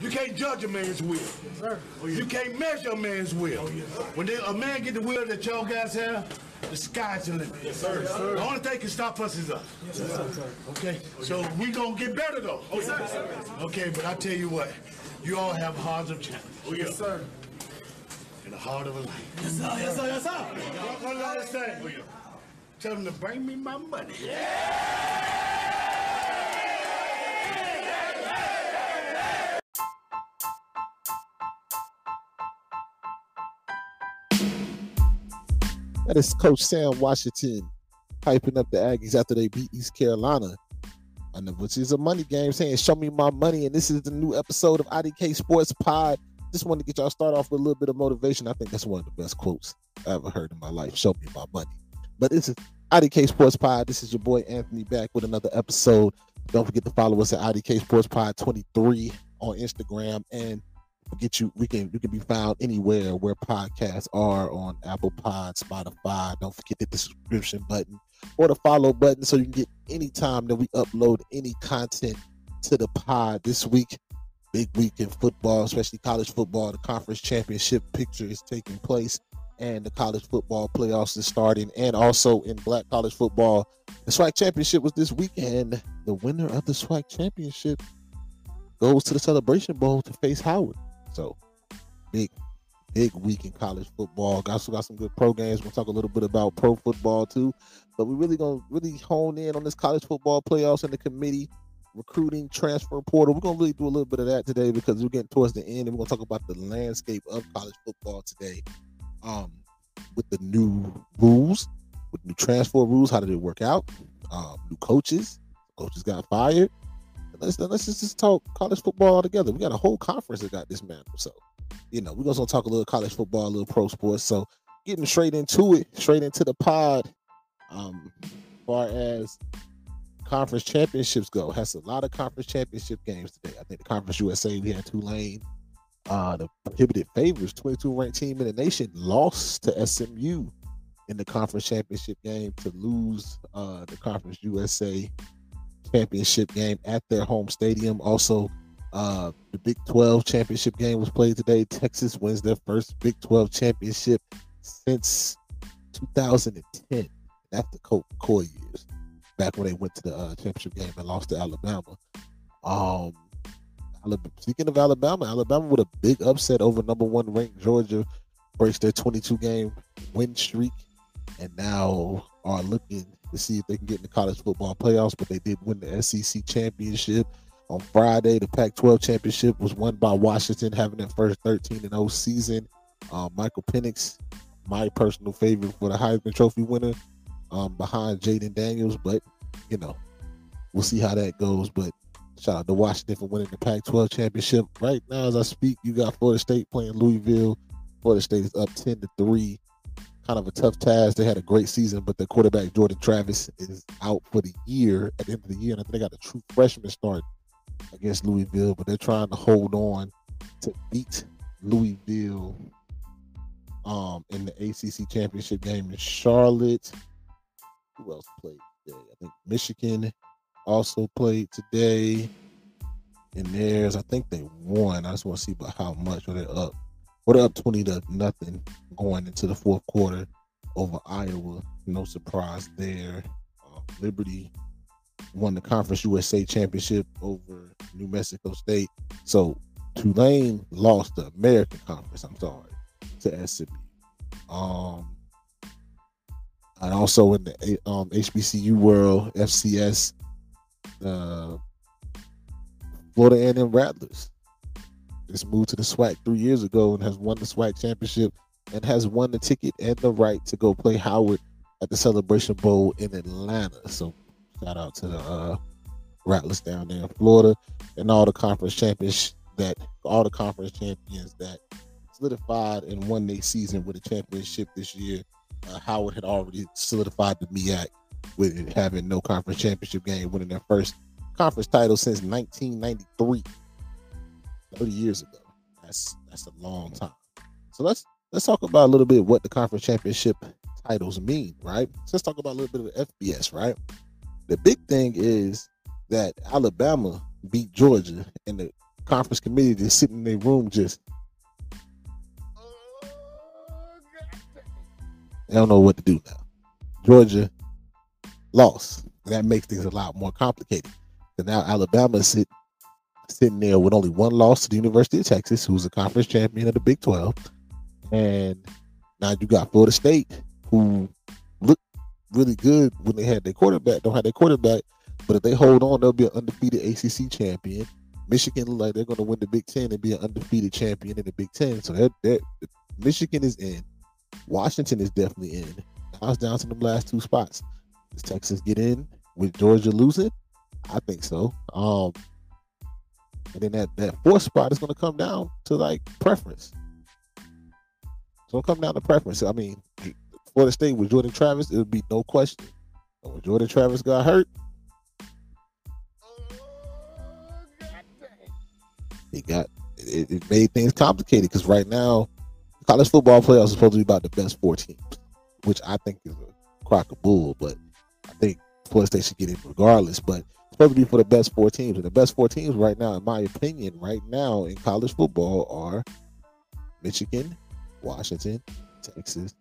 You can't judge a man's will. Sir. Oh, you can't measure a man's will. Oh, when they, a man get the will that y'all guys have, the sky's the limit. Yes, sir. The only thing can stop us is us. Yes, sir. Okay? So we gonna get better though. Oh, yes, sir. Okay, but I tell you what, you all have hearts of challenge. Oh, yes, sir. And the heart of a lion. Yes, sir. Yes, sir. Yes, sir. Y'all understand? Oh, tell them to bring me my money. That is Coach Sam Washington hyping up the Aggies after they beat East Carolina, and which is a money game, saying "Show me my money." And this is the new episode of IDK Sports Pod. Just wanted to get y'all start off with a little bit of motivation. I think that's one of the best quotes I ever heard in my life. Show me my money. But this is IDK Sports Pod. This is your boy Anthony back with another episode. Don't forget to follow us at IDK Sports Pod 23 on Instagram and get you we can we can be found anywhere where podcasts are on Apple Pod, Spotify. Don't forget the subscription button or the follow button so you can get any time that we upload any content to the pod this week. Big week in football, especially college football. The conference championship picture is taking place and the college football playoffs is starting. And also in black college football, the SWAC championship was this weekend. The winner of the SWAC championship goes to the celebration bowl to face Howard. So big, big week in college football. Got got some good pro games. We'll talk a little bit about pro football too. But we're really gonna really hone in on this college football playoffs and the committee recruiting transfer portal. We're gonna really do a little bit of that today because we're getting towards the end and we're gonna talk about the landscape of college football today. Um, with the new rules, with new transfer rules, how did it work out? Um, new coaches, coaches got fired let's let's just, just talk college football all together. We got a whole conference that got dismantled. So, you know, we're gonna talk a little college football, a little pro sports. So getting straight into it, straight into the pod. Um, far as conference championships go, has a lot of conference championship games today. I think the conference USA we had Tulane. Uh, the prohibited favors, 22 ranked team in the nation, lost to SMU in the conference championship game to lose uh, the conference USA championship game at their home stadium. Also, uh, the Big 12 championship game was played today. Texas wins their first Big 12 championship since 2010. That's the Colt McCoy years, back when they went to the uh, championship game and lost to Alabama. Um, speaking of Alabama, Alabama with a big upset over number one ranked Georgia breaks their 22 game win streak and now are looking to see if they can get in the college football playoffs, but they did win the SEC championship on Friday. The Pac-12 championship was won by Washington, having their first 13 and 0 season. Uh, Michael Penix, my personal favorite for the Heisman Trophy winner, um, behind Jayden Daniels. But you know, we'll see how that goes. But shout out to Washington for winning the Pac-12 championship. Right now, as I speak, you got Florida State playing Louisville. Florida State is up 10 to three kind of a tough task. They had a great season, but the quarterback Jordan Travis is out for the year at the end of the year, and I think they got a true freshman start against Louisville, but they're trying to hold on to beat Louisville um, in the ACC championship game in Charlotte. Who else played today? I think Michigan also played today. And theirs, I think they won. I just want to see about how much are they up. Up 20 to nothing going into the fourth quarter over Iowa. No surprise there. Uh, Liberty won the Conference USA Championship over New Mexico State. So Tulane lost the American Conference, I'm sorry, to SMU. Um, and also in the um, HBCU world, FCS, uh, Florida A&M Rattlers just moved to the SWAC three years ago and has won the SWAC championship and has won the ticket and the right to go play Howard at the Celebration Bowl in Atlanta. So shout out to the uh, Rattlers down there in Florida and all the conference champions that all the conference champions that solidified and won their season with a championship this year. Uh, Howard had already solidified the MEAC with having no conference championship game, winning their first conference title since 1993. 30 years ago. That's that's a long time. So let's let's talk about a little bit what the conference championship titles mean, right? So let's talk about a little bit of FBS, right? The big thing is that Alabama beat Georgia and the conference committee just sitting in their room just they don't know what to do now. Georgia lost. That makes things a lot more complicated. So now Alabama sit sitting there with only one loss to the University of Texas, who's a conference champion of the Big 12. And now you got Florida State, who looked really good when they had their quarterback, don't have their quarterback, but if they hold on, they'll be an undefeated ACC champion. Michigan look like they're going to win the Big Ten and be an undefeated champion in the Big Ten. So that Michigan is in. Washington is definitely in. Now it's down to the last two spots. Does Texas get in with Georgia losing? I think so. Um, and then that that fourth spot is going to come down to like preference. So it'll come down to preference. I mean, Florida State with Jordan Travis, it would be no question. But when Jordan Travis got hurt, it got it, it made things complicated because right now, college football playoffs is supposed to be about the best four teams, which I think is a crock of bull. But I think Florida State should get in regardless. But it's supposed to be for the best four teams, and the best four teams right now, in my opinion, right now in college football are Michigan, Washington, Texas,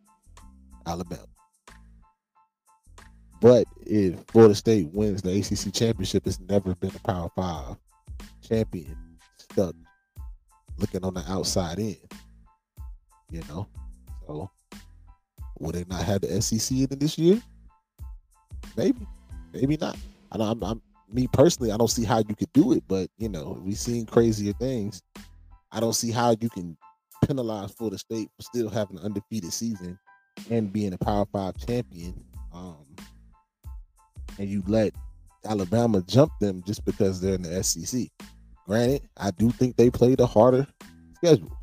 Alabama. But if Florida State wins the ACC championship, it's never been a Power Five champion stuck looking on the outside in. You know, so will they not have the SEC in this year? Maybe, maybe not. I'm, I'm me personally. I don't see how you could do it, but you know, we've seen crazier things. I don't see how you can penalize Florida State for still having an undefeated season and being a Power Five champion. Um, and you let Alabama jump them just because they're in the SEC. Granted, I do think they played a harder schedule,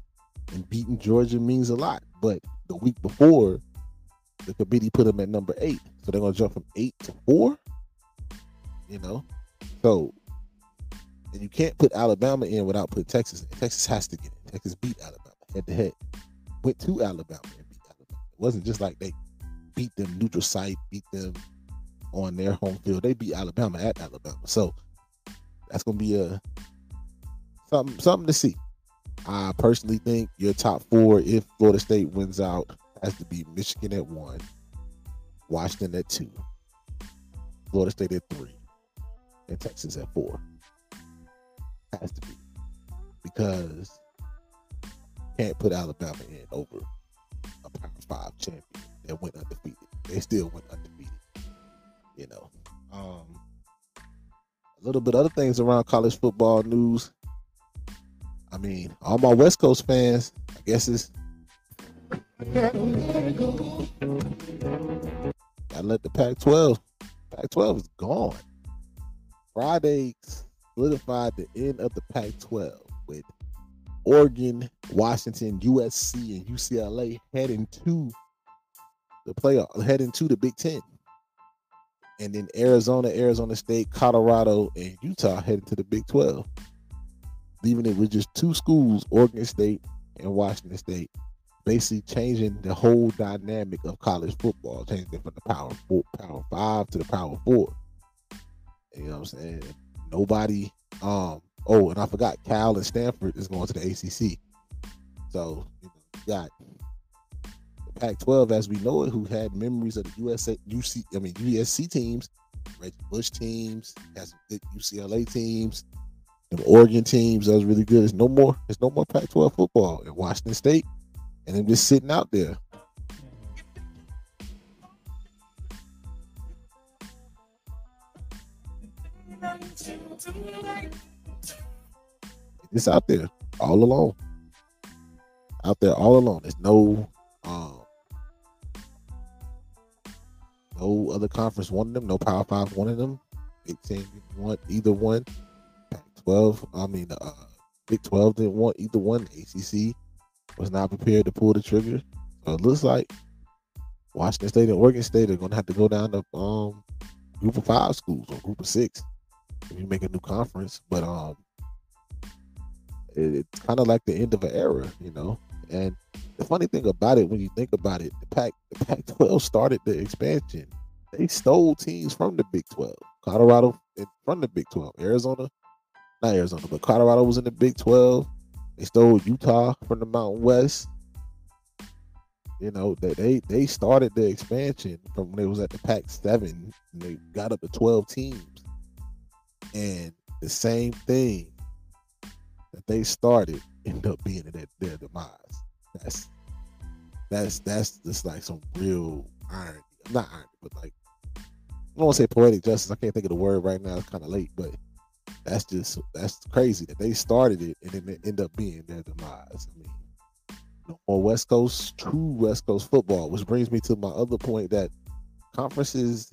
and beating Georgia means a lot. But the week before, the committee put them at number eight, so they're gonna jump from eight to four. You know, so and you can't put Alabama in without putting Texas in. Texas has to get in. Texas beat Alabama head to head. Went to Alabama and beat Alabama. It wasn't just like they beat them neutral site, beat them on their home field. They beat Alabama at Alabama. So that's gonna be a something something to see. I personally think your top four, if Florida State wins out, has to be Michigan at one, Washington at two, Florida State at three, and Texas at four. Has to be because can't put Alabama in over a Power Five champion that went undefeated. They still went undefeated. You know. Um, a little bit other things around college football news. I mean, all my West Coast fans, I guess it's gotta let the Pac-12. Pac-12 is gone. Friday solidified the end of the Pac-12 with Oregon, Washington, USC, and UCLA heading to the playoff, heading to the Big Ten. And then Arizona, Arizona State, Colorado, and Utah heading to the Big 12. Leaving it with just two schools, Oregon State and Washington State, basically changing the whole dynamic of college football, changing it from the power four, power five to the power four. You know what I'm saying? Nobody um Oh, and I forgot Cal and Stanford is going to the ACC. So you, know, got the Pac-12 as we know it, who had memories of the USA, UC, I mean USC teams, Reggie Bush teams, has good UCLA teams, the Oregon teams. That was really good. It's no more. It's no more Pac-12 football in Washington State, and them just sitting out there. It's out there all alone. Out there all alone. There's no um no other conference wanted them, no power five wanted them. Big Ten didn't want either one. Pac twelve, I mean uh Big Twelve didn't want either one. ACC was not prepared to pull the trigger. So it looks like Washington State and Oregon State are gonna have to go down to um group of five schools or group of six if you make a new conference. But um it, it's kind of like the end of an era, you know. And the funny thing about it, when you think about it, the Pac the Pac-12 started the expansion. They stole teams from the Big 12, Colorado from the Big 12, Arizona not Arizona, but Colorado was in the Big 12. They stole Utah from the Mountain West. You know, they they, they started the expansion from when they was at the Pac seven and they got up to 12 teams. And the same thing that they started end up being their, their demise. That's that's that's just like some real irony. Not irony, but like I don't want to say poetic justice. I can't think of the word right now. It's kind of late, but that's just that's crazy that they started it and then it end up being their demise. I mean, no more West Coast, true West Coast football, which brings me to my other point that conferences,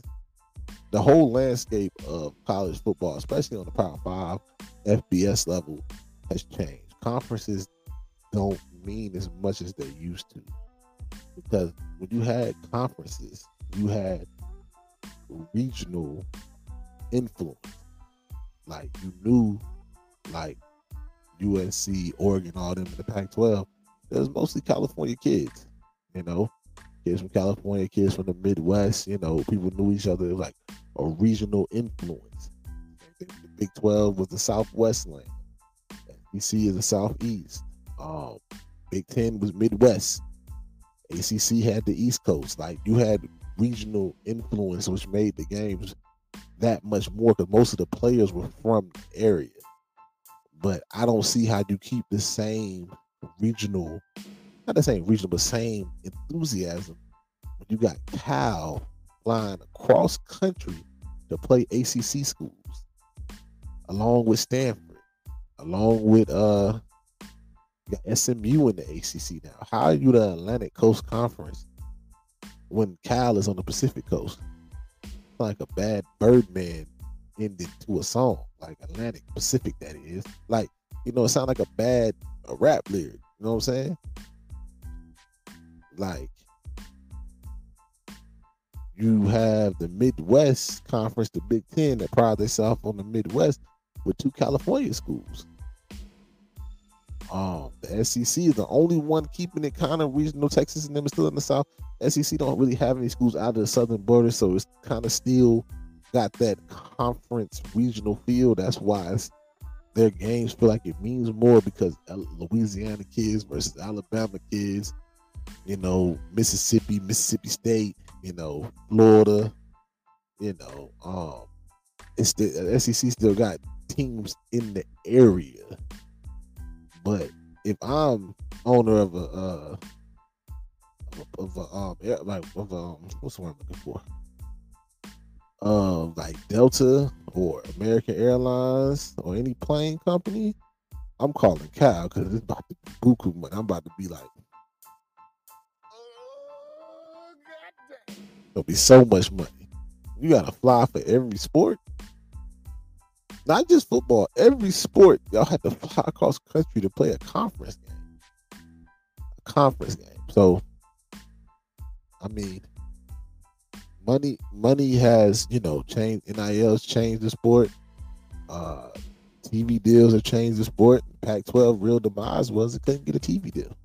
the whole landscape of college football, especially on the Power Five, FBS level, has changed. Conferences don't mean as much as they used to because when you had conferences, you had regional influence like you knew, like USC, Oregon, all them in the Pac-12. It was mostly California kids, you know, kids from California, kids from the Midwest. You know, people knew each other. Like a regional influence. The Big 12 was the Southwest land. SEC is the Southeast. Um, Big Ten was Midwest. ACC had the East Coast. Like you had regional influence, which made the games that much more because most of the players were from the area. But I don't see how you keep the same regional, not the same regional, but same enthusiasm when you got Cal flying across country to play ACC schools, along with Stanford, along with uh, SMU in the ACC now. How are you the Atlantic Coast Conference when Cal is on the Pacific Coast? like a bad Birdman ending to a song, like Atlantic Pacific, that is. Like, you know, it sounds like a bad a rap lyric. You know what I'm saying? Like, you have the Midwest Conference, the Big Ten, that pride itself on the Midwest with two California schools. Um, the SEC is the only one keeping it kind of regional. Texas and them is still in the South. SEC don't really have any schools out of the southern border, so it's kind of still got that conference regional feel. That's why their games feel like it means more because Louisiana kids versus Alabama kids, you know, Mississippi, Mississippi State, you know, Florida, you know, um, it's the SEC still got teams in the area but if I'm owner of a uh, of a, um like of a, um what's the word I'm looking for? Um, like Delta or American Airlines or any plane company, I'm calling Cal because it's about to be buku money. I'm about to be like, There'll be so much money. You gotta fly for every sport not just football, every sport, y'all had to fly across country to play a conference game. A conference game. So, I mean, money money has, you know, changed NIL's changed the sport. Uh TV deals have changed the sport. Pac 12 real demise was it couldn't get a TV deal.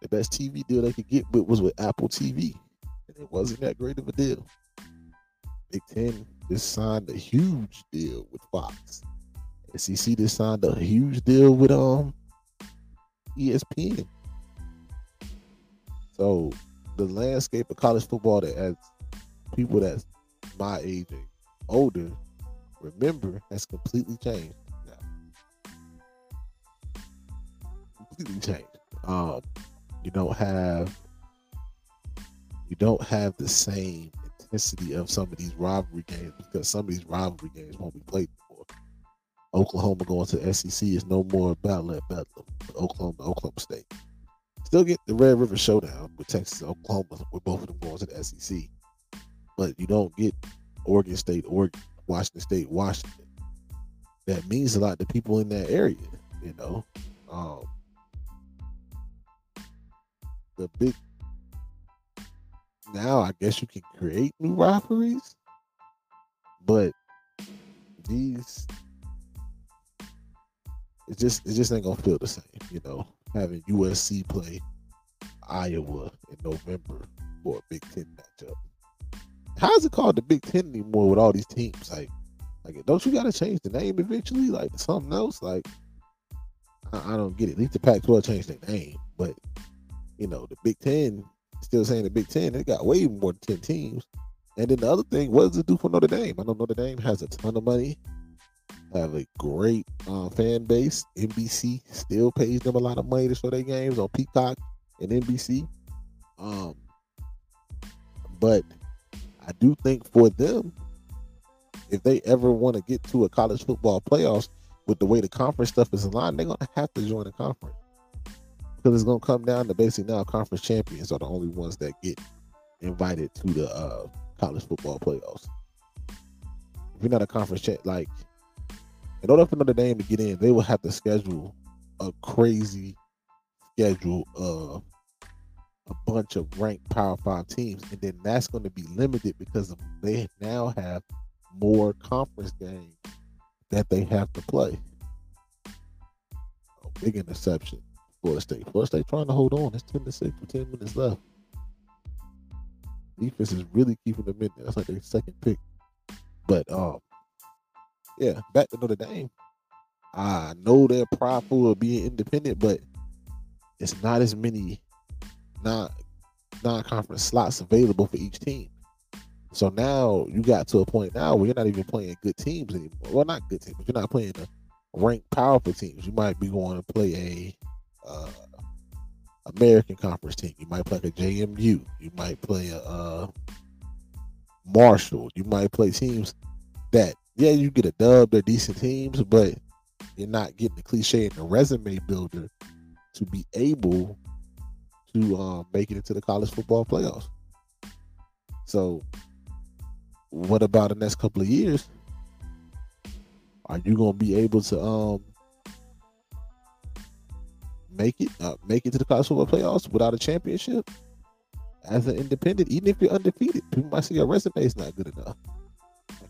The best TV deal they could get with was with Apple TV. And it wasn't that great of a deal. Big Ten just signed a huge deal with Fox. SEC just signed a huge deal with um ESPN. So the landscape of college football that has people that's my age and older remember has completely changed now. Completely changed. Um, you don't have you don't have the same intensity of some of these rivalry games because some of these rivalry games won't be played before. Oklahoma going to SEC is no more battle at Bedlam. Oklahoma, Oklahoma State. Still get the Red River Showdown with Texas Oklahoma, with both of them going to the SEC. But you don't get Oregon State, Oregon, Washington State, Washington. That means a lot to people in that area, you know. Um, the big now I guess you can create new rivalries, but these it just it just ain't gonna feel the same, you know. Having USC play Iowa in November for a Big Ten matchup. How is it called the Big Ten anymore with all these teams? Like Like, don't you got to change the name eventually, like something else? Like, I, I don't get it. At least the Pac-12 changed their name, but you know, the Big Ten still saying the Big Ten. They got way more than ten teams. And then the other thing, what does it do for Notre Dame? I know Notre Dame has a ton of money, have a great uh, fan base. NBC still pays them a lot of money to show their games on Peacock and NBC. Um, but I do think for them, if they ever want to get to a college football playoffs with the way the conference stuff is aligned, they're gonna have to join a conference because it's gonna come down to basically now conference champions are the only ones that get invited to the uh, college football playoffs. If you're not a conference champ, like in order for Notre Dame to get in, they will have to schedule a crazy schedule of a bunch of ranked Power Five teams, and then that's going to be limited because they now have more conference games that they have to play. Big interception, Florida State. Florida State trying to hold on. It's ten to six with ten minutes left. Defense is really keeping them in there. That's like their second pick. But um, yeah, back to Notre Dame. I know they're prideful of being independent, but it's not as many non non-conference slots available for each team. So now you got to a point now where you're not even playing good teams anymore. Well, not good teams, but you're not playing the ranked powerful teams. You might be going to play a uh, American Conference team. You might play like a JMU. You might play a uh, Marshall. You might play teams that yeah, you get a dub. They're decent teams, but you're not getting the cliche and the resume builder to be able to um, make it into the college football playoffs. So, what about the next couple of years? Are you going to be able to um, make it uh, make it to the college football playoffs without a championship as an independent? Even if you're undefeated, people might say your resume is not good enough.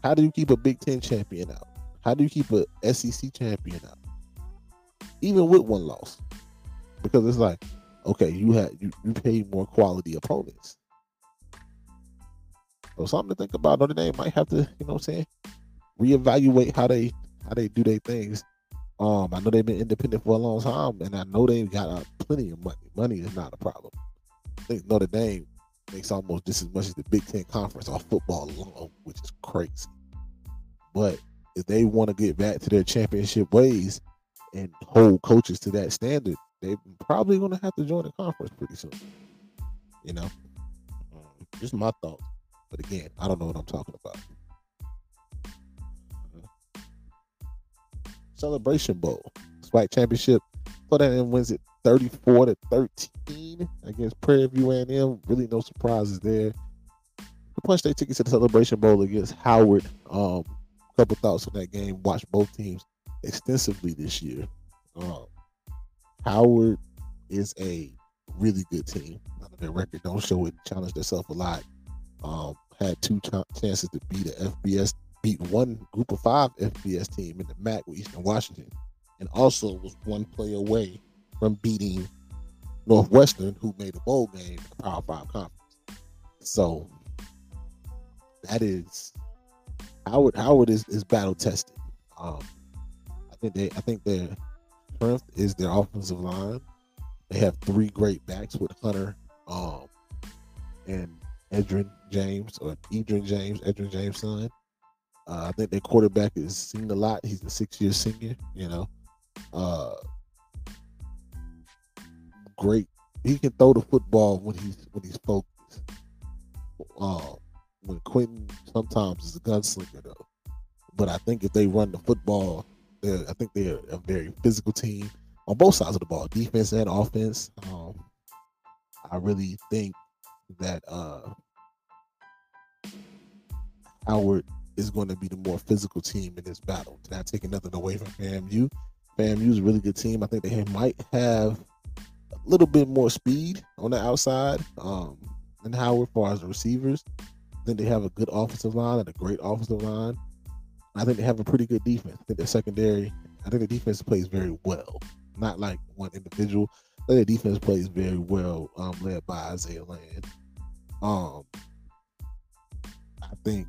How do you keep a Big Ten champion out? How do you keep a SEC champion out? Even with one loss, because it's like okay, you had you, you more quality opponents. So something to think about. Notre Dame might have to, you know what I'm saying, reevaluate how they how they do their things. Um, I know they've been independent for a long time, and I know they've got uh, plenty of money. Money is not a problem. I think Notre Dame makes almost just as much as the Big Ten Conference off football alone, which is crazy. But if they want to get back to their championship ways and hold coaches to that standard, they're probably going to have to join the conference pretty soon. You know, um, just my thoughts. But again, I don't know what I'm talking about. Celebration Bowl, SWAC Championship. Florida A&M wins it 34 to 13 against Prairie View A&M. Really no surprises there. The punch they tickets to the Celebration Bowl against Howard. Um, couple thoughts on that game. Watched both teams extensively this year. Um, Howard is a really good team. Their record don't show it. Challenged themselves a lot. Um, had two ch- chances to beat the FBS, beat one group of five FBS team in the MAC with Eastern Washington, and also was one play away from beating Northwestern, who made a bowl game in the Power Five conference. So that is Howard. Howard is, is battle tested. Um, I think they. I think they're strength is their offensive line. They have three great backs with Hunter um, and Edgerrin James or Edgerrin James, Edgerrin James' son. Uh, I think their quarterback is seen a lot. He's a six-year senior. You know, uh, great. He can throw the football when he's when he's focused. Uh, when Quinton sometimes is a gunslinger though, but I think if they run the football I think they're a very physical team on both sides of the ball, defense and offense. Um, I really think that uh, Howard is going to be the more physical team in this battle. Not taking nothing away from FAMU. FAMU is a really good team. I think they might have a little bit more speed on the outside um, than Howard, as far as the receivers. I think they have a good offensive line and a great offensive line. I think they have a pretty good defense. I think their secondary, I think the defense plays very well. Not like one individual. but the defense plays very well, um, led by Isaiah Land. Um, I think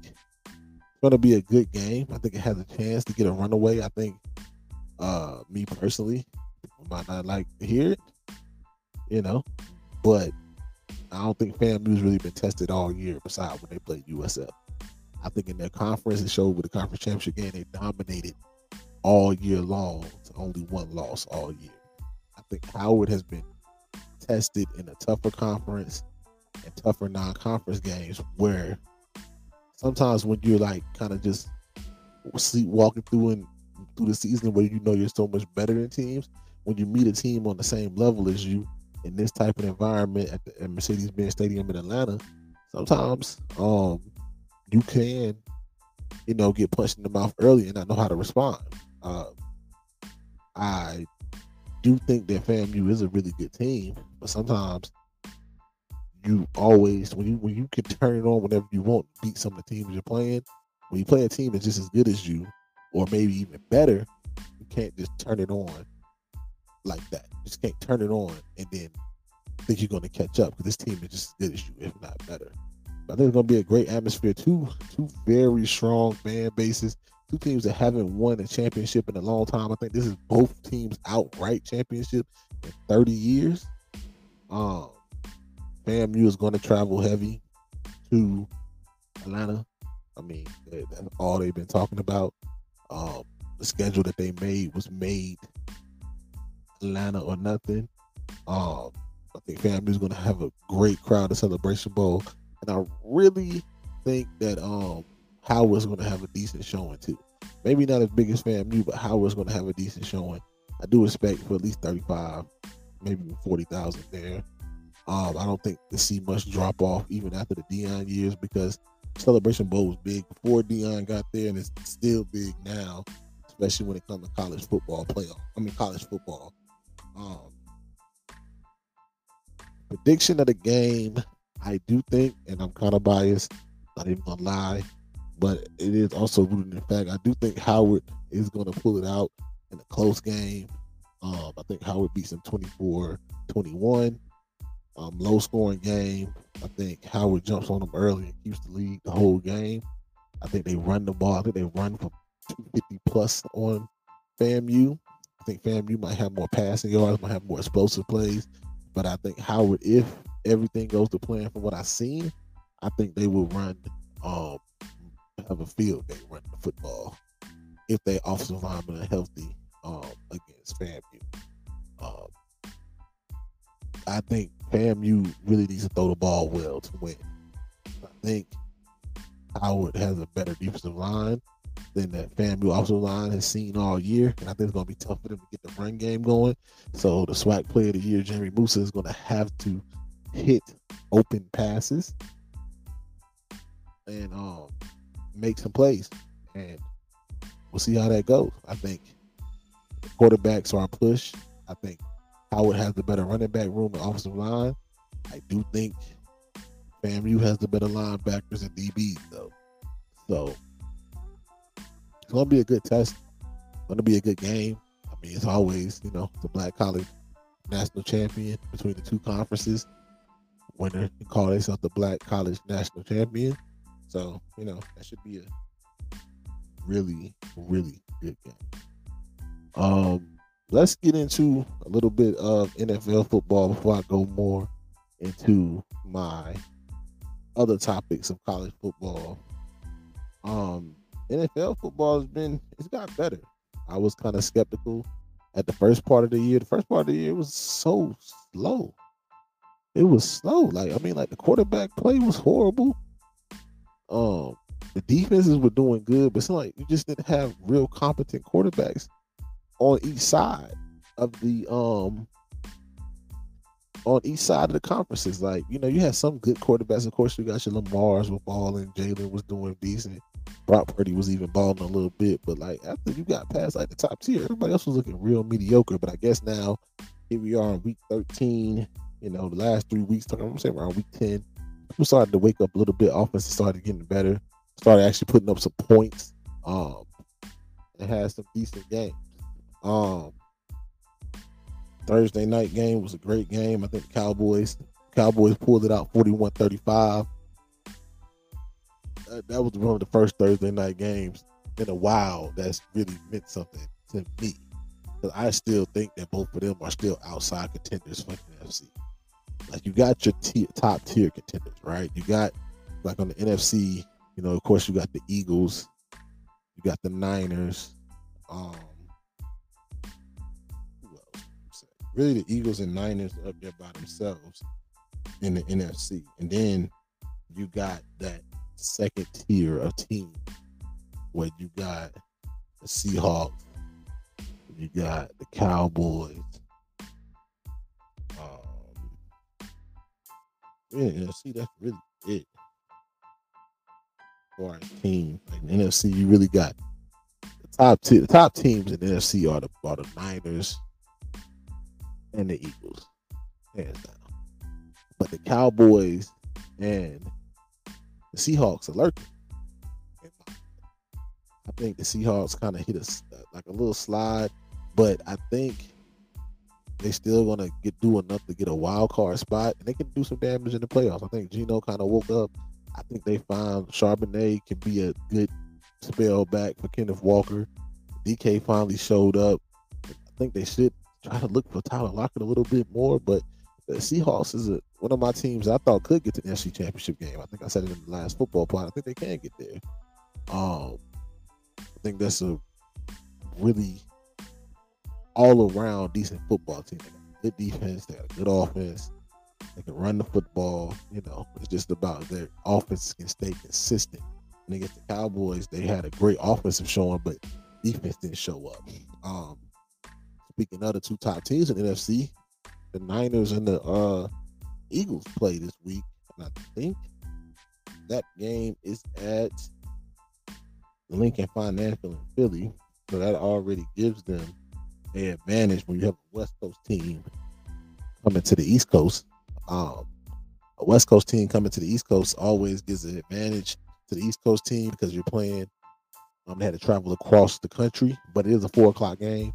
going to be a good game. I think it has a chance to get a runaway. I think, uh, me personally, might not like to hear it, you know, but I don't think FAMU's really been tested all year besides when they played USF. I think in their conference, it showed with the conference championship game, they dominated all year long to only one loss all year. I think Howard has been tested in a tougher conference and tougher non-conference games where sometimes when you're like kind of just sleepwalking through and through the season where you know you're so much better than teams, when you meet a team on the same level as you in this type of environment at the at Mercedes-Benz Stadium in Atlanta, sometimes um you can, you know, get punched in the mouth early and not know how to respond. Uh, I do think that FAMU is a really good team, but sometimes you always when you when you can turn it on whenever you want, beat some of the teams you're playing. When you play a team that's just as good as you, or maybe even better, you can't just turn it on like that. You just can't turn it on and then think you're going to catch up because this team is just as good as you, if not better. But I think it's going to be a great atmosphere. Two two very strong fan bases. Two teams that haven't won a championship in a long time. I think this is both teams outright championship in 30 years. Um, FAMU is going to travel heavy to Atlanta. I mean, that's all they've been talking about. Um, the schedule that they made was made Atlanta or nothing. Um, I think FAMU is going to have a great crowd at Celebration Bowl, and I really think that um, Howard's going to have a decent showing too. Maybe not as big as FAMU, but Howard's going to have a decent showing. I do expect for at least 35, maybe 40,000 there. Um, I don't think to see much drop off even after the Deion years because Celebration Bowl was big before Deion got there, and it's still big now, especially when it comes to college football playoff. I mean, college football. Um, prediction of the game, I do think, and I'm kind of biased, not even gonna lie, but it is also rooted in fact I do think Howard is gonna pull it out in a close game. Um, I think Howard beats him 24 21. Um, low scoring game. I think Howard jumps on them early and keeps the lead the whole game. I think they run the ball. I think they run for 250 plus on FAMU. I think FAMU might have more passing yards, might have more explosive plays. But I think Howard, if everything goes to plan from what I've seen, I think they will run, um, have a field day running the football if they offensive linemen are healthy um, against FAMU. Um, I think FAMU really needs to throw the ball well to win. I think Howard has a better defensive line than that FAMU offensive line has seen all year, and I think it's going to be tough for them to get the run game going. So the SWAC Player of the Year, Jeremy Moussa, is going to have to hit open passes and um, make some plays, and we'll see how that goes. I think quarterbacks are a push. I think Howard has the better running back room and offensive line. I do think FAMU has the better linebackers and DBs though. So it's gonna be a good test. Gonna be a good game. I mean, it's always, you know, the black college national champion between the two conferences. Winner can call themselves the black college national champion. So, you know, that should be a really, really good game. Um, let's get into a little bit of NFL football before I go more into my other topics of college football. Um, NFL football has been it's got better. I was kind of skeptical at the first part of the year. The first part of the year was so slow. It was slow. Like I mean, like the quarterback play was horrible. Um, the defenses were doing good, but it's like you just didn't have real competent quarterbacks on each side of the um on each side of the conferences. Like, you know, you had some good quarterbacks. Of course, you got your Lamar's with balling. Jalen was doing decent. Brock Purdy was even balling a little bit. But like after you got past like the top tier, everybody else was looking real mediocre. But I guess now here we are in week 13. You know, the last three weeks, I'm saying around week 10, people started to wake up a little bit. Offense started getting better. Started actually putting up some points. Um, and had some decent games. Um, Thursday night game was a great game. I think the Cowboys Cowboys pulled it out 41-35. that, that was one of the first Thursday night games in a while that's really meant something to me. But I still think that both of them are still outside contenders for the NFC. Like you got your t- top tier contenders, right? You got like on the NFC, you know, of course you got the Eagles, you got the Niners, um, really the Eagles and Niners up there by themselves in the NFC, and then you got that second tier of team where you got the Seahawks, you got the Cowboys. Um, yeah, NFC that's really it. For our team, like the NFC, you really got the top two. The top teams in the NFC are the are the Niners and the Eagles, hands down. But the Cowboys and the Seahawks are lurking. I think the Seahawks kind of hit us uh, like a little slide, but I think they still gonna get do enough to get a wild card spot, and they can do some damage in the playoffs. I think Geno kind of woke up. I think they found Charbonnet can be a good spell back for Kenneth Walker. DK finally showed up. I think they should try to look for Tyler Lockett a little bit more, but the Seahawks is a, one of my teams I thought could get to the NFC Championship game. I think I said it in the last football pod. I think they can get there. Um, I think that's a really all around decent football team. They got good defense. They got a good offense. They can run the football. You know, it's just about their offense can stay consistent. And against the Cowboys, they had a great offensive showing, but defense didn't show up. Um, speaking of the two top teams in the NFC, the Niners and the uh, Eagles play this week. And I think that game is at Lincoln Financial in Philly. So that already gives them an advantage when you have a West Coast team coming to the East Coast. Um, a West Coast team coming to the East Coast always gives an advantage to the East Coast team because you're playing. Um, they had to travel across the country, but it is a four o'clock game.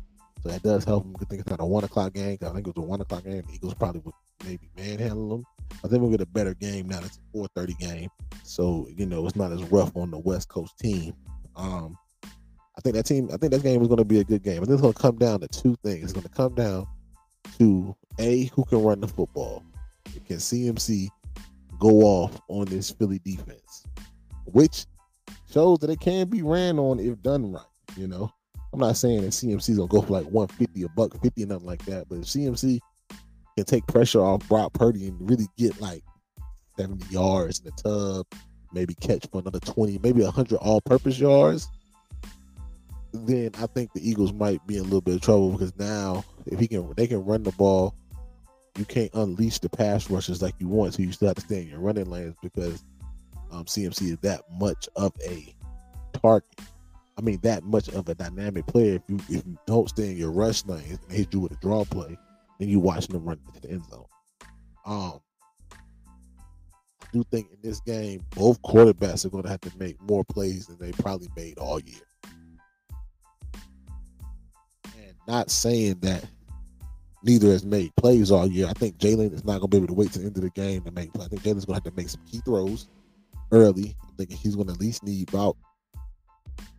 That does help them. I think it's not a one o'clock game. I think it was a one o'clock game. Eagles probably would maybe manhandle them. I think we'll get a better game now. It's a four thirty game, so you know it's not as rough on the West Coast team. Um, I think that team. I think that game is going to be a good game. I think it's going to come down to two things. It's going to come down to a who can run the football. Can CMC go off on this Philly defense, which shows that it can be ran on if done right. You know, I'm not saying that CMC's gonna go for like 150, a buck 50, or nothing like that. But if CMC can take pressure off Brock Purdy and really get like 70 yards in the tub, maybe catch for another 20, maybe 100 all-purpose yards, then I think the Eagles might be in a little bit of trouble because now if he can, they can run the ball. You can't unleash the pass rushes like you want, so you still have to stay in your running lanes because um, CMC is that much of a target. I mean, that much of a dynamic player. If you if you don't stay in your rush lanes and hit you with a draw play, then you watching them run into the end zone. Um, I do think in this game, both quarterbacks are going to have to make more plays than they probably made all year. And not saying that neither has made plays all year. I think Jalen is not going to be able to wait to the end of the game to make plays. I think Jalen's going to have to make some key throws early. I think he's going to at least need about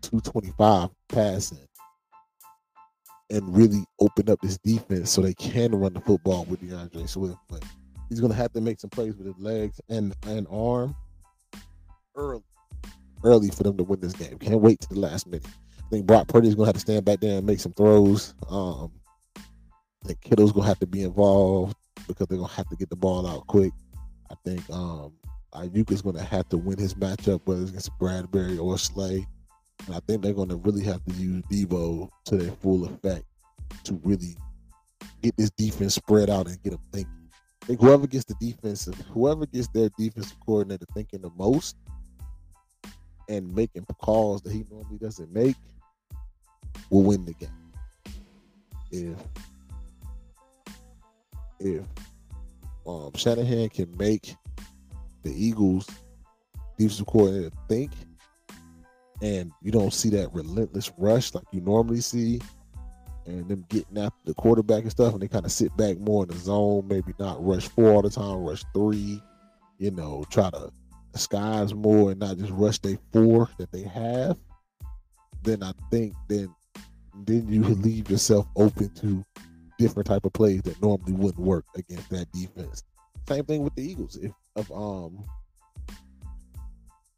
225 passing and really open up this defense so they can run the football with D'Andre Swift. But he's going to have to make some plays with his legs and, and arm early, early for them to win this game. Can't wait to the last minute. I think Brock going to have to stand back there and make some throws. Um, I think Kittle's going to have to be involved because they're going to have to get the ball out quick. I think um, Aiyuk is going to have to win his matchup, whether it's against Bradberry or Slay. And I think they're going to really have to use Deebo to their full effect to really get this defense spread out and get them thinking. I think whoever gets the defensive, whoever gets their defensive coordinator thinking the most and making calls that he normally doesn't make will win the game. If if um, Shanahan can make the Eagles defensive coordinator think and you don't see that relentless rush like you normally see, and them getting after the quarterback and stuff, and they kind of sit back more in the zone, maybe not rush four all the time, rush three, you know, try to disguise more and not just rush they four that they have, then I think then then you leave yourself open to different type of plays that normally wouldn't work against that defense. Same thing with the Eagles. If of um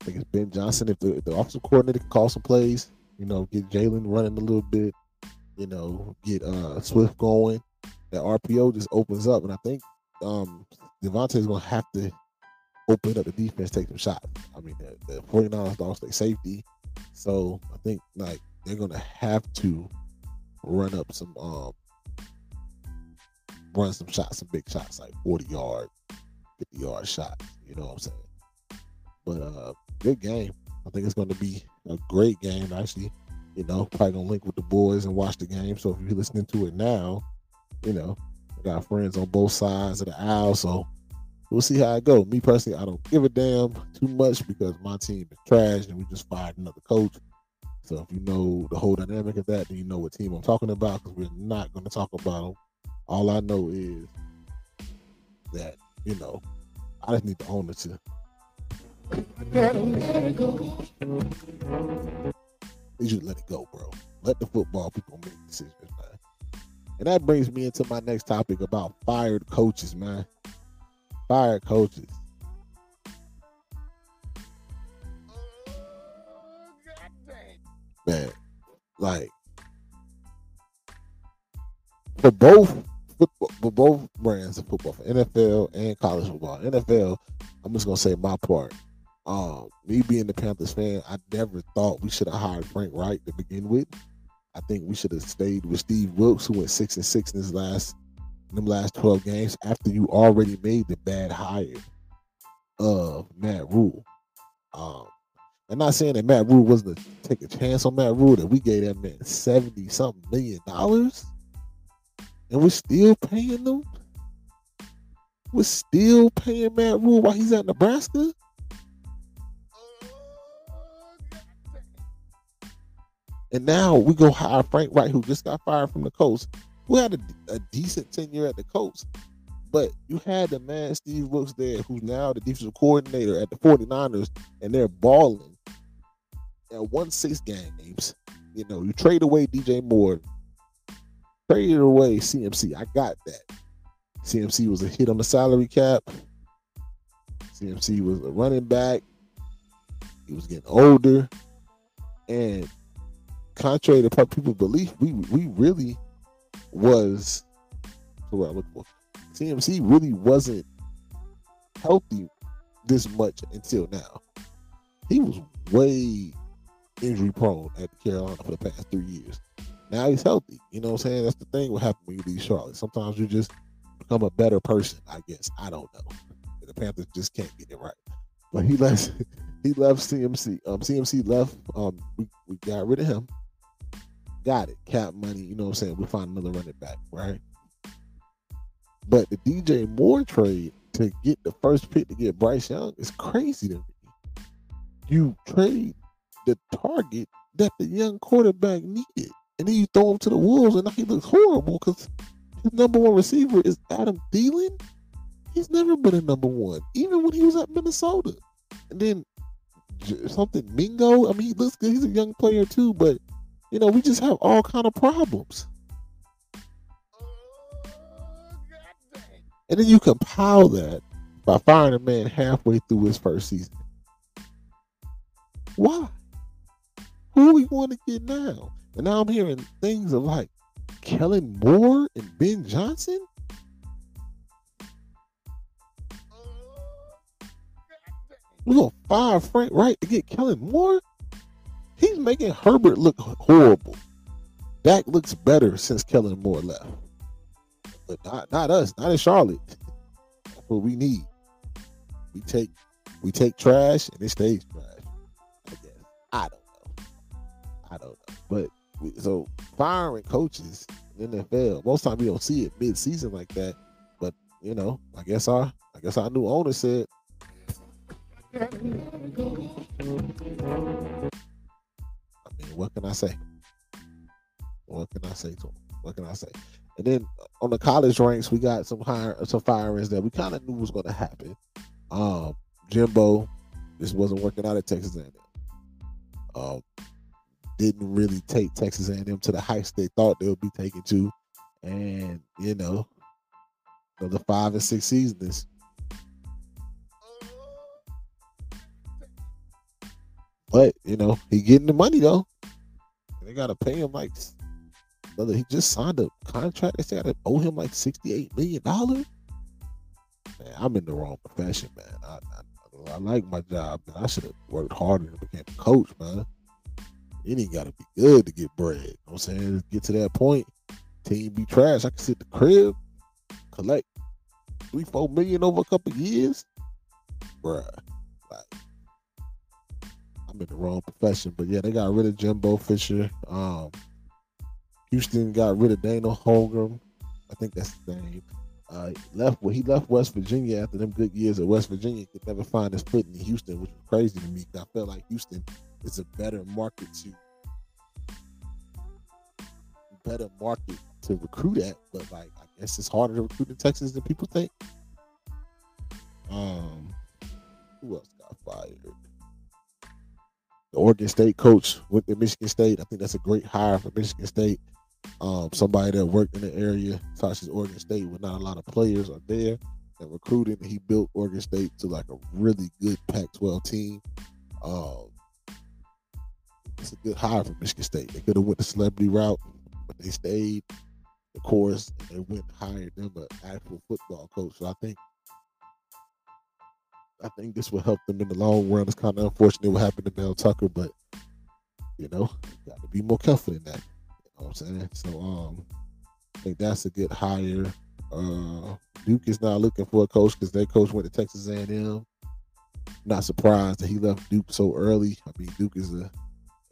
I think it's Ben Johnson, if the, if the offensive coordinator can call some plays, you know, get Jalen running a little bit, you know, get uh Swift going, that RPO just opens up. And I think um DeVonta is gonna have to open up the defense, take some shots. I mean, the, the 49ers lost their safety. So I think like they're gonna have to run up some um run some shots, some big shots, like 40 yard, 50 yard shots. You know what I'm saying? But uh good game. I think it's gonna be a great game actually. You know, probably gonna link with the boys and watch the game. So if you're listening to it now, you know, I got friends on both sides of the aisle, so we'll see how it go. Me personally, I don't give a damn too much because my team is trash and we just fired another coach. So if you know the whole dynamic of that, then you know what team I'm talking about because we're not going to talk about them. All I know is that you know I just need the owner to. You should let it go, bro. Let the football people make decisions, man. And that brings me into my next topic about fired coaches, man fired coaches. Man, like for both football, for both brands of football, for NFL and college football. NFL, I'm just gonna say my part. Um, me being the Panthers fan, I never thought we should have hired Frank Reich to begin with. I think we should have stayed with Steve Wilks, who went six and six in his last in them last 12 games after you already made the bad hire of Matt Rhule. Um, I'm not saying that Matt Rhule wasn't to take a chance on Matt Rhule, that we gave that man 70 something million dollars and we're still paying them. We're still paying Matt Rhule while he's at Nebraska. And now we go hire Frank Reich, who just got fired from the Colts, who had a, a decent tenure at the Colts. But you had the man Steve Wilks there, who's now the defensive coordinator at the 49ers, and they're balling at one six games. You know, you trade away DJ Moore, traded away CMC. I got that. CMC was a hit on the salary cap. CMC was a running back. He was getting older. And contrary to people belief, we we really was what I look for. CMC really wasn't healthy this much until now. He was way injury prone at Carolina for the past three years. Now he's healthy. You know what I'm saying? That's the thing what happens when you leave Charlotte. Sometimes you just become a better person, I guess. I don't know. The Panthers just can't get it right. But he left he left CMC. Um CMC left. Um we, we got rid of him. Got it. Cap money. You know what I'm saying? We find another running back, right? But the DJ Moore trade to get the first pick to get Bryce Young is crazy to me. You trade the target that the young quarterback needed, and then you throw him to the wolves, and now he looks horrible because his number one receiver is Adam Thielen. He's never been a number one, even when he was at Minnesota. And then something Mingo. I mean, he looks good. He's a young player too, but you know, we just have all kind of problems. And then you compile that by firing a man halfway through his first season. Why? Who we want to get now? And now I'm hearing things of like Kellen Moore and Ben Johnson. We're gonna fire Frank Reich to get Kellen Moore? He's making Herbert look horrible. Dak looks better since Kellen Moore left. But not not us, not in Charlotte. That's what we need. We take we take trash and it stays trash. I guess. I don't know. I don't know. But we, so firing coaches in the NFL, most time we don't see it mid season like that. But you know, I guess our I guess our new owner said what can I say? What can I say to him? What can I say? And then on the college ranks, we got some higher some firings that we kind of knew was going to happen. Um, Jimbo, this wasn't working out at Texas A&M. Um, didn't really take Texas A&M to the heights they thought they would be taken to, and you know, the five and six seasons. But you know, he getting the money though. They gotta pay him like brother. He just signed a contract. They gotta owe him like sixty-eight million dollars. Man, I'm in the wrong profession, man. I, I, I like my job, man. I should have worked harder and became a coach, man. It ain't gotta be good to get bread. You know what I'm saying? Get to that point, team be trash. I can sit the crib, collect three, four million over a couple years. Bruh. Like I'm in the wrong profession. But yeah, they got rid of Jimbo Fisher. Um Houston got rid of Daniel Holmgren. I think that's the name. Uh, left well, he left West Virginia after them good years at West Virginia. Could never find his foot in Houston, which was crazy to me. I felt like Houston is a better market to better market to recruit at, but like I guess it's harder to recruit in Texas than people think. Um, who else got fired? The Oregon State coach went to Michigan State. I think that's a great hire for Michigan State. Um, somebody that worked in the area, such as Oregon State, where not a lot of players are there and recruiting. He built Oregon State to like a really good Pac-12 team. Um, it's a good hire for Michigan State. They could have went the celebrity route, but they stayed the course and they went and hired them an actual football coach. So I think I think this will help them in the long run. It's kind of unfortunate what happened to Mel Tucker, but you know, got to be more careful in that. You know what I'm saying? So um, I think that's a good hire. Uh, Duke is not looking for a coach because their coach went to Texas A&M. Not surprised that he left Duke so early. I mean, Duke is a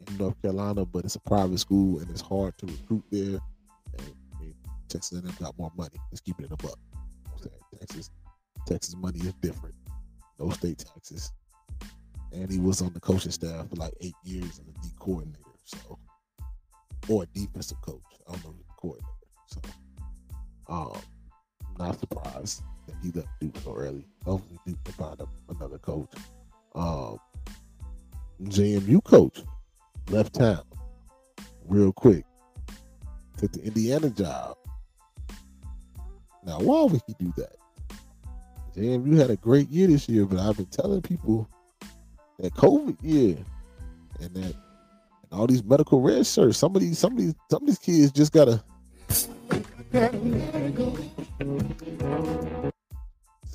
in North Carolina, but it's a private school and it's hard to recruit there. And Texas A&M got more money. Let's keep it in a buck. Texas, Texas money is different no state taxes. And he was on the coaching staff for like eight years as a D coordinator. So or a defensive coach. I don't know the coordinator. So um not surprised that he left Duke so early. Hopefully Duke can find another coach. Um JMU coach left town real quick. Took the Indiana job. Now, why would he do that? Damn, you had a great year this year, but I've been telling people that COVID year and that and all these medical red shirts, some of these, some of these, some of these kids just gotta just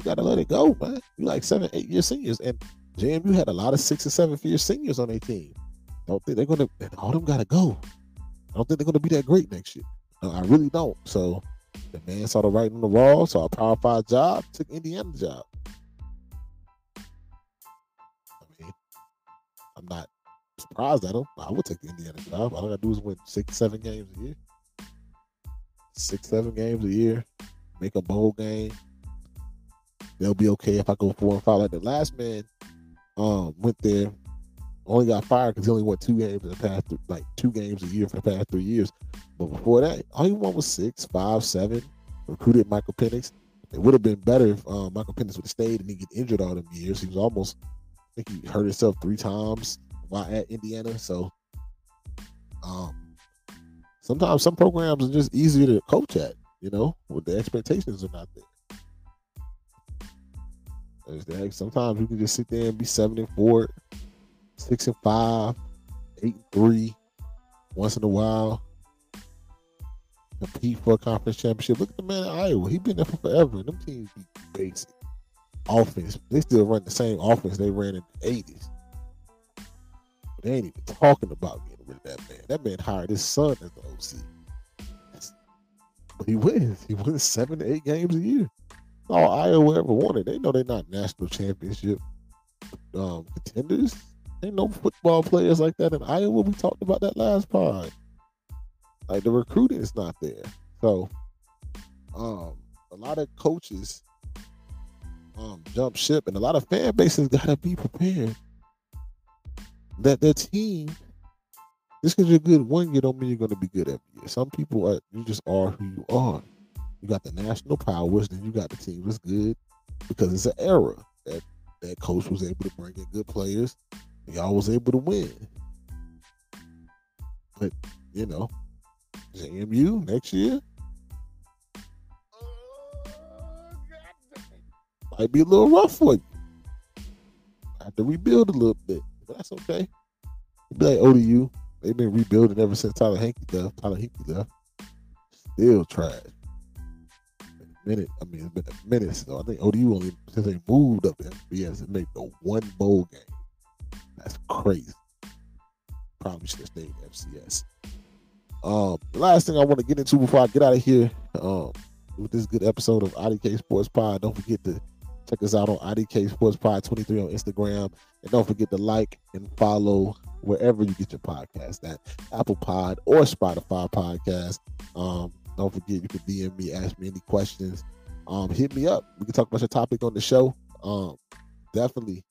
gotta let it go, man. You like seven, eight year seniors, and JMU had a lot of six and seven year seniors on their team. don't think they're gonna. All them gotta go. I don't think they're gonna be that great next year. No, I really don't. So the man saw the writing on the wall, saw a power five job, took Indiana job. I mean, I'm not surprised at him. I would take the Indiana job. All I gotta do is win six, seven games a year. Six, seven games a year. Make a bowl game. They'll be okay if I go four and five. Like the last man um went there only got fired because he only won two games in the past, like two games a year for the past three years. But before that, all he won was six, five, seven. Recruited Michael Penix. It would have been better if um, Michael Penix would have stayed and he get injured all them years. He was almost, I think he hurt himself three times while at Indiana. So, um, sometimes some programs are just easier to coach at, you know, with the expectations are not there. Sometimes you can just sit there and be seven and four, six and five, eight and three, once in a while. Compete for a conference championship. Look at the man in Iowa. He been there for forever. Them teams be basic. Offense. They still run the same offense they ran in the 80s. But they ain't even talking about getting rid of that man. That man hired his son as the OC. But he wins. He wins seven to eight games a year. All Iowa ever wanted. They know they're not national championship um, contenders. Ain't no football players like that in Iowa. We talked about that last pod. Like the recruiting is not there. So um a lot of coaches um jump ship and a lot of fan bases gotta be prepared that their team just because you're good one year don't mean you're gonna be good every year. Some people are you just are who you are. You got the national powers, then you got the team that's good because it's an era that that coach was able to bring in good players. Y'all was able to win. But you know, JMU next year oh, might be a little rough for you. I have to rebuild a little bit, but that's okay. Be like ODU, they've been rebuilding ever since Taylor Heinicke left. Taylor Heinicke left, still trash. A minute, I mean, it's been a minute. So I think ODU only since they moved up to FBS and made the one bowl game. That's crazy. Probably should have stayed FCS. Um, last thing I want to get into before I get out of here, um, with this good episode of IDK Sports Pod, don't forget to check us out on IDK Sports Pod 23 on Instagram, and don't forget to like and follow wherever you get your podcast at Apple Pod or Spotify podcast. Um, don't forget you can DM me, ask me any questions. Um, hit me up. We can talk about your topic on the show. Um, definitely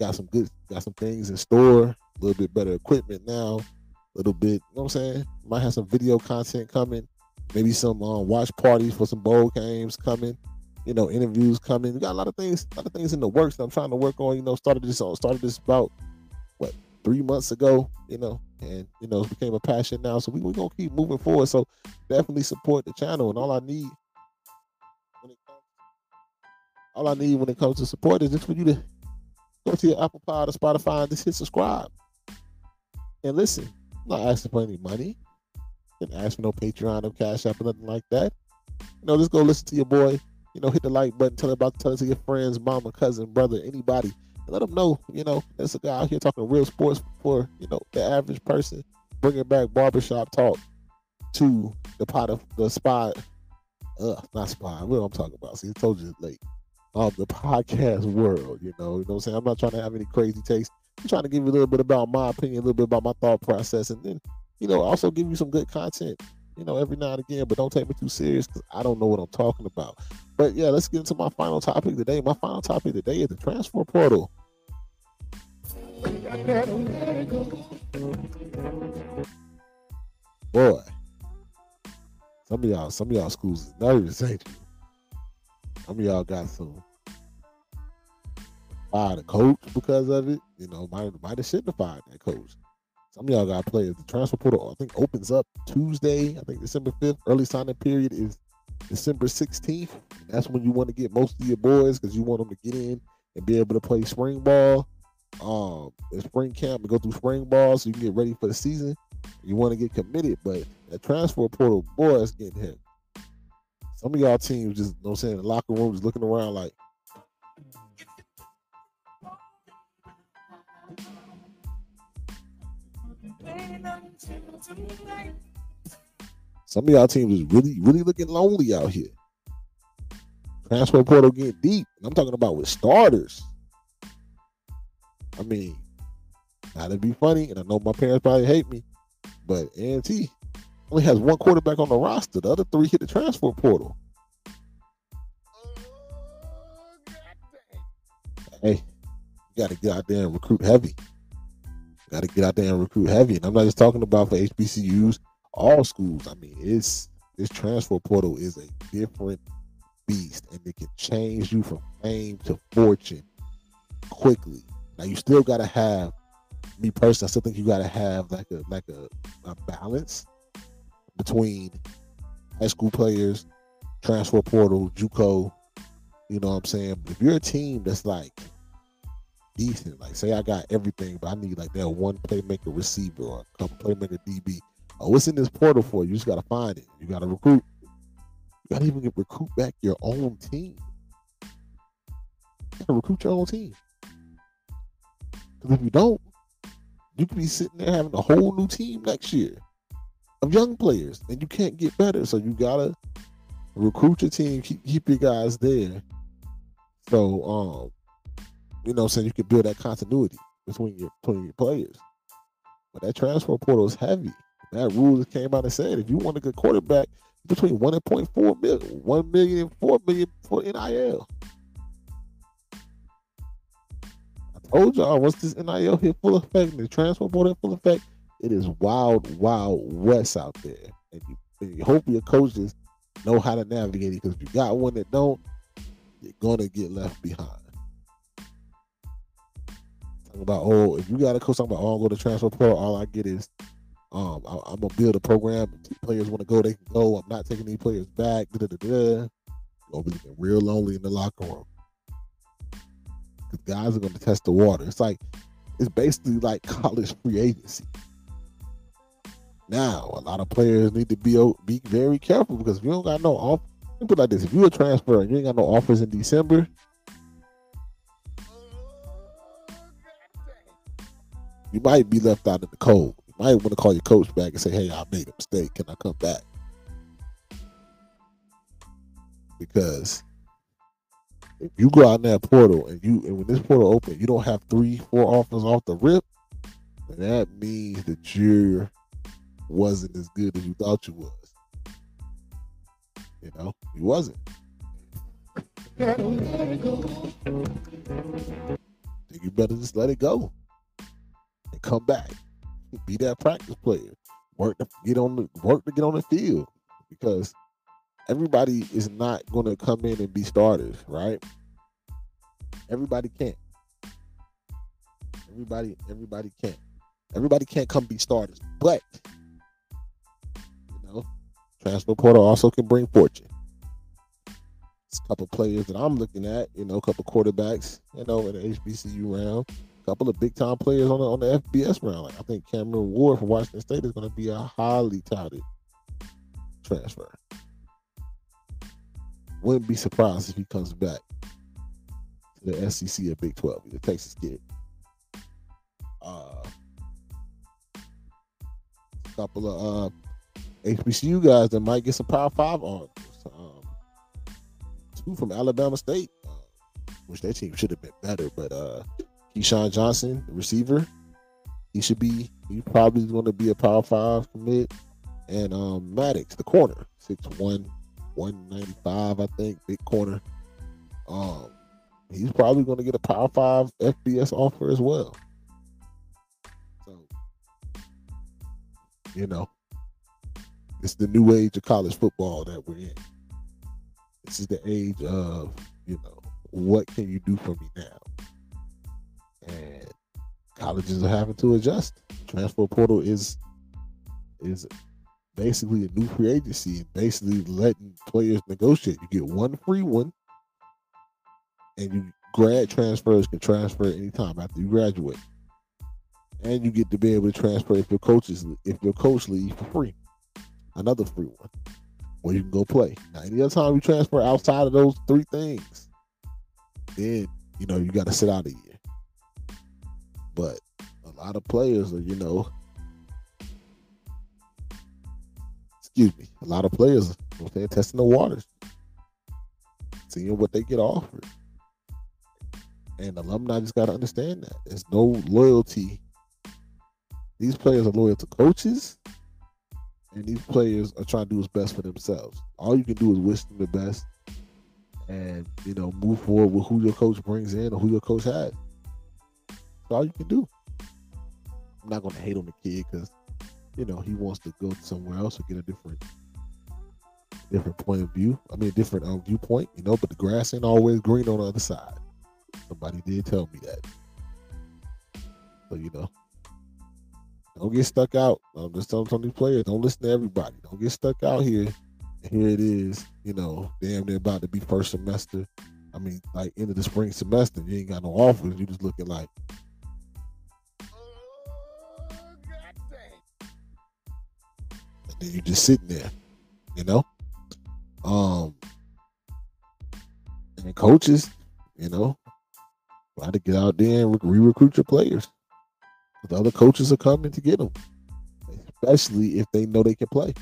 got some good, got some things in store. A little bit better equipment now. A little bit, you know what I'm saying? Might have some video content coming. Maybe some um, watch parties for some bowl games coming. You know, interviews coming. We got a lot of things, a lot of things in the works that I'm trying to work on. You know, started this on, started this about what three months ago. You know, and you know, became a passion now. So we we gonna keep moving forward. So definitely support the channel. And all I need all I need when it comes to support is just for you to go to your Apple Pod or Spotify and just hit subscribe and listen. I'm not asking for any money. Didn't ask for no Patreon or Cash App or nothing like that. You know, just go listen to your boy. You know, hit the like button, tell about tell it to your friends, mama, cousin, brother, anybody. Let them know, you know, there's a guy out here talking real sports for, you know, the average person, bringing back barbershop talk to the pot of the spot. Uh, not spot. What I'm talking about. See, I told you late. Um, the podcast world, you know, you know what I'm saying? I'm not trying to have any crazy takes. I'm trying to give you a little bit about my opinion, a little bit about my thought process, and then, you know, also give you some good content, you know, every now and again, but don't take me too serious because I don't know what I'm talking about. But yeah, let's get into my final topic today. My final topic today is the transfer portal. Boy, some of y'all, some of y'all schools is nervous, ain't you? Some of y'all got some fired a coach because of it. You know, might might have shouldn't have fired that coach. Some of y'all got players. The transfer portal, I think, opens up Tuesday. I think December fifth. Early signing period is December sixteenth. That's when you want to get most of your boys because you want them to get in and be able to play spring ball, um, in spring camp and go through spring ball so you can get ready for the season. You want to get committed, but that transfer portal, boy, it's getting hit. Some of y'all teams just, you know what I'm saying, the locker room is looking around like, Some of y'all teams is really, really looking lonely out here. Transfer portal getting deep. I'm talking about with starters. I mean, not to be funny, and I know my parents probably hate me, but A&T only has one quarterback on the roster. The other three hit the transfer portal. Hey, you got to get out there and recruit heavy. Got to get out there and recruit heavy. And I'm not just talking about for HBCUs, all schools. I mean, it's this transfer portal is a different beast, and it can change you from fame to fortune quickly. Now you still got to have me personally. I still think you got to have like a like a, a balance between high school players, transfer portal, JUCO. You know what I'm saying? If you're a team that's like decent, like say I got everything, but I need like that one playmaker receiver or a couple playmaker DB. Oh, what's in this portal for? You just gotta find it. You gotta recruit. You gotta even recruit back your own team. You gotta recruit your own team. Because if you don't, you could be sitting there having a whole new team next year of young players, and you can't get better. So you gotta recruit your team, keep, keep your guys there. So um, you know, so you can build that continuity between your between your players. But that transfer portal is heavy. That rule came out and said if you want a good quarterback, between one and point four million, one million and four million for NIL. I told y'all once this NIL hit full effect and the transfer portal hit full effect, it is wild, wild west out there. And you, and you hope your coaches know how to navigate it because if you got one that don't, you're gonna get left behind. talking about oh, if you got a coach talking about oh, I'll go to transfer portal, all I get is um, I, am gonna build a program. If players want to go, they can go. I'm not taking any players back. Da da da. Gonna be real lonely in the locker room because guys are gonna test the water. It's like it's basically like college free agency. Now, a lot of players need to be be very careful because if you don't got no off, put like this: if you a transfer and you ain't got no offers in December, you might be left out in the cold. You might want to call your coach back and say, "Hey, I made a mistake. Can I come back?" Because if you go out in that portal and you and when this portal open, you don't have three, four offers off the rip, that means that you wasn't as good as you thought you was. You know, you wasn't. Think you better just let it go and come back. Be that practice player. Work to get on the work to get on the field because everybody is not going to come in and be starters, right? Everybody can't. Everybody, everybody can't. Everybody can't come be starters, but transfer portal also can bring fortune. It's a couple players that I'm looking at, you know, a couple quarterbacks, you know, in the HBCU round, a couple of big time players on the on the FBS round. Like I think Cameron Ward from Washington State is going to be a highly touted transfer. Wouldn't be surprised if he comes back to the SEC or Big 12, the Texas kid. Uh, a couple of uh, HBCU guys that might get some Power Five on. Um, two from Alabama State, uh, which their team should have been better, but uh, Keyshawn Johnson, the receiver, he should be. He probably going to be a Power Five commit, and um, Maddox, the corner, six one 195, I think, big corner. Um, he's probably going to get a Power Five FBS offer as well. So, you know, it's the new age of college football that we're in. This is the age of, you know, what can you do for me now? And colleges are having to adjust. Transfer portal is is basically a new free agency and basically letting players negotiate. You get one free one, and you grad transfers can transfer anytime after you graduate, and you get to be able to transfer if your coaches if your coach leaves for free, another free one, where you can go play. Now, any other time you transfer outside of those three things, then you know you got to sit out a year. But a lot of players are, you know, excuse me, a lot of players, they're testing the waters, seeing what they get offered. And alumni just got to understand that there's no loyalty. These players are loyal to coaches, and these players are trying to do what's best for themselves. All you can do is wish them the best, and you know move forward with who your coach brings in or who your coach has. That's all you can do. I'm not going to hate on the kid because you know he wants to go somewhere else or get a different different point of view. I mean, a different um, viewpoint, you know. But the grass ain't always green on the other side. Somebody did tell me that. So you know, don't get stuck out. I'm just telling some of these players, don't listen to everybody. Don't get stuck out here. Here it is, you know, damn, they're about to be first semester. I mean, like end of the spring semester, you ain't got no offers. You just looking like, and then you're just sitting there, you know. Um, and coaches, you know, try to get out there and re-recruit your players. The other coaches are coming to get them, especially if they know they can play.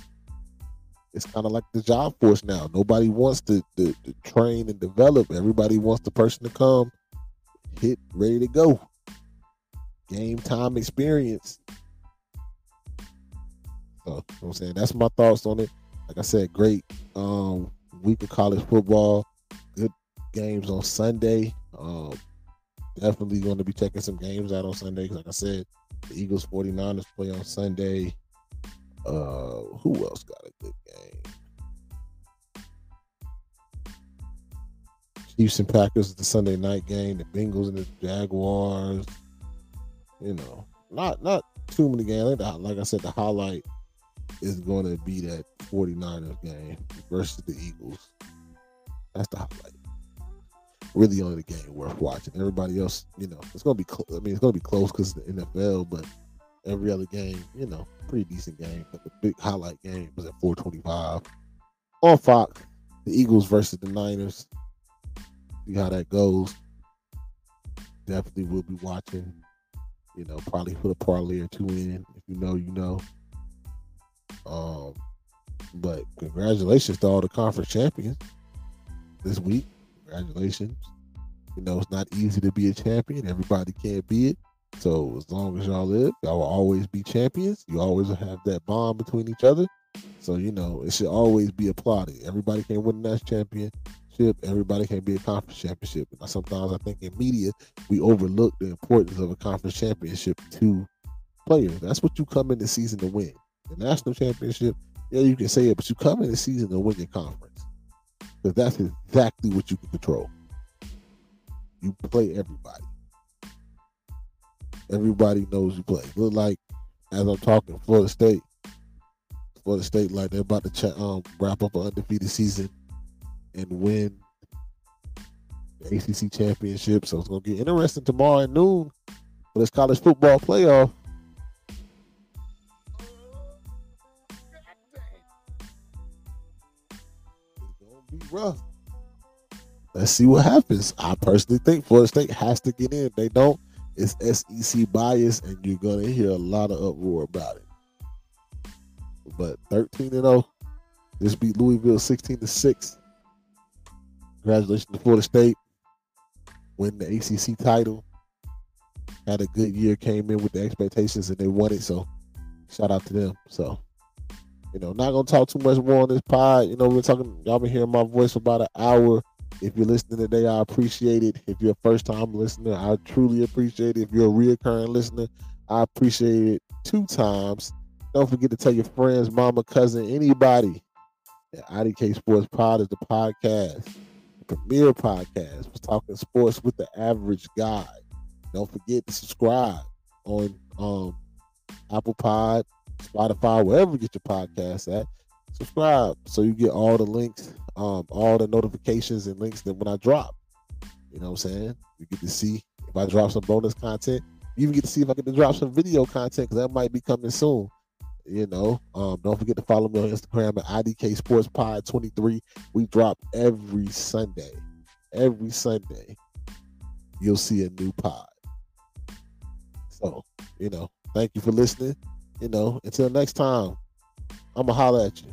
It's kind of like the job force now. Nobody wants to, to, to train and develop. Everybody wants the person to come, hit, ready to go. Game time experience so, you know what I'm saying? That's my thoughts on it. Like I said, great um, week of college football. Good games on Sunday. Um, definitely going to be checking some games out on Sunday. Like I said, the Eagles 49ers play on Sunday. Uh, who else got a good game? Chiefs and Packers the Sunday night game. The Bengals and the Jaguars. you know, not not too many games. Like I said, the highlight is going to be that 49ers game versus the Eagles. That's the highlight. Really, only the game worth watching. Everybody else, you know, it's to be. Cl- I mean, it's to be close because the NFL, but every other game, you know, pretty decent game. But the big highlight game was at 425 on Fox. The Eagles versus the Niners. See how that goes. Definitely will be watching. You know, probably put a parlay or two in. If you know, you know. Um, but congratulations to all the conference champions this week. Congratulations. You know, it's not easy to be a champion. Everybody can't be it. So as long as y'all live, y'all will always be champions. You always have that bond between each other. So you know it should always be applauded. Everybody can win that championship. Everybody can be a conference championship. And sometimes I think in media we overlook the importance of a conference championship to players. That's what you come in the season to win. The national championship, yeah, you can say it, but you come in the season to win your conference because that's exactly what you can control. You play everybody. Everybody knows you play. Look like as I'm talking, Florida State. Florida State, like they're about to ch- um, wrap up an undefeated season and win the ACC championship. So it's gonna get interesting tomorrow at noon for this college football playoff. Rough. Let's see what happens. I personally think Florida State has to get in. They don't, it's SEC bias, and you're gonna hear a lot of uproar about it. But 13 and 0, just beat Louisville 16 to 6. Congratulations to Florida State. Win the ACC title. Had a good year, came in with the expectations, and they won it. So, shout out to them. So, you know, not gonna talk too much more on this pod. You know, we're talking. Y'all been hearing my voice for about an hour. If you're listening today, I appreciate it. If you're a first time listener, I truly appreciate it. If you're a reoccurring listener, I appreciate it two times. Don't forget to tell your friends, mama, cousin, anybody that IDK Sports Pod is the podcast, the premier podcast. We're talking sports with the average guy. Don't forget to subscribe on um, Apple Pod, Spotify, wherever you get your podcast at. Subscribe so you get all the links, um, all the notifications and links that when I drop. You know what I'm saying? You get to see if I drop some bonus content. You even get to see if I get to drop some video content because that might be coming soon. You know, um, don't forget to follow me on Instagram at IDK Sports Pod 23. We drop every Sunday. Every Sunday, you'll see a new pod. So, you know, thank you for listening. You know, until next time, I'm going to holler at you.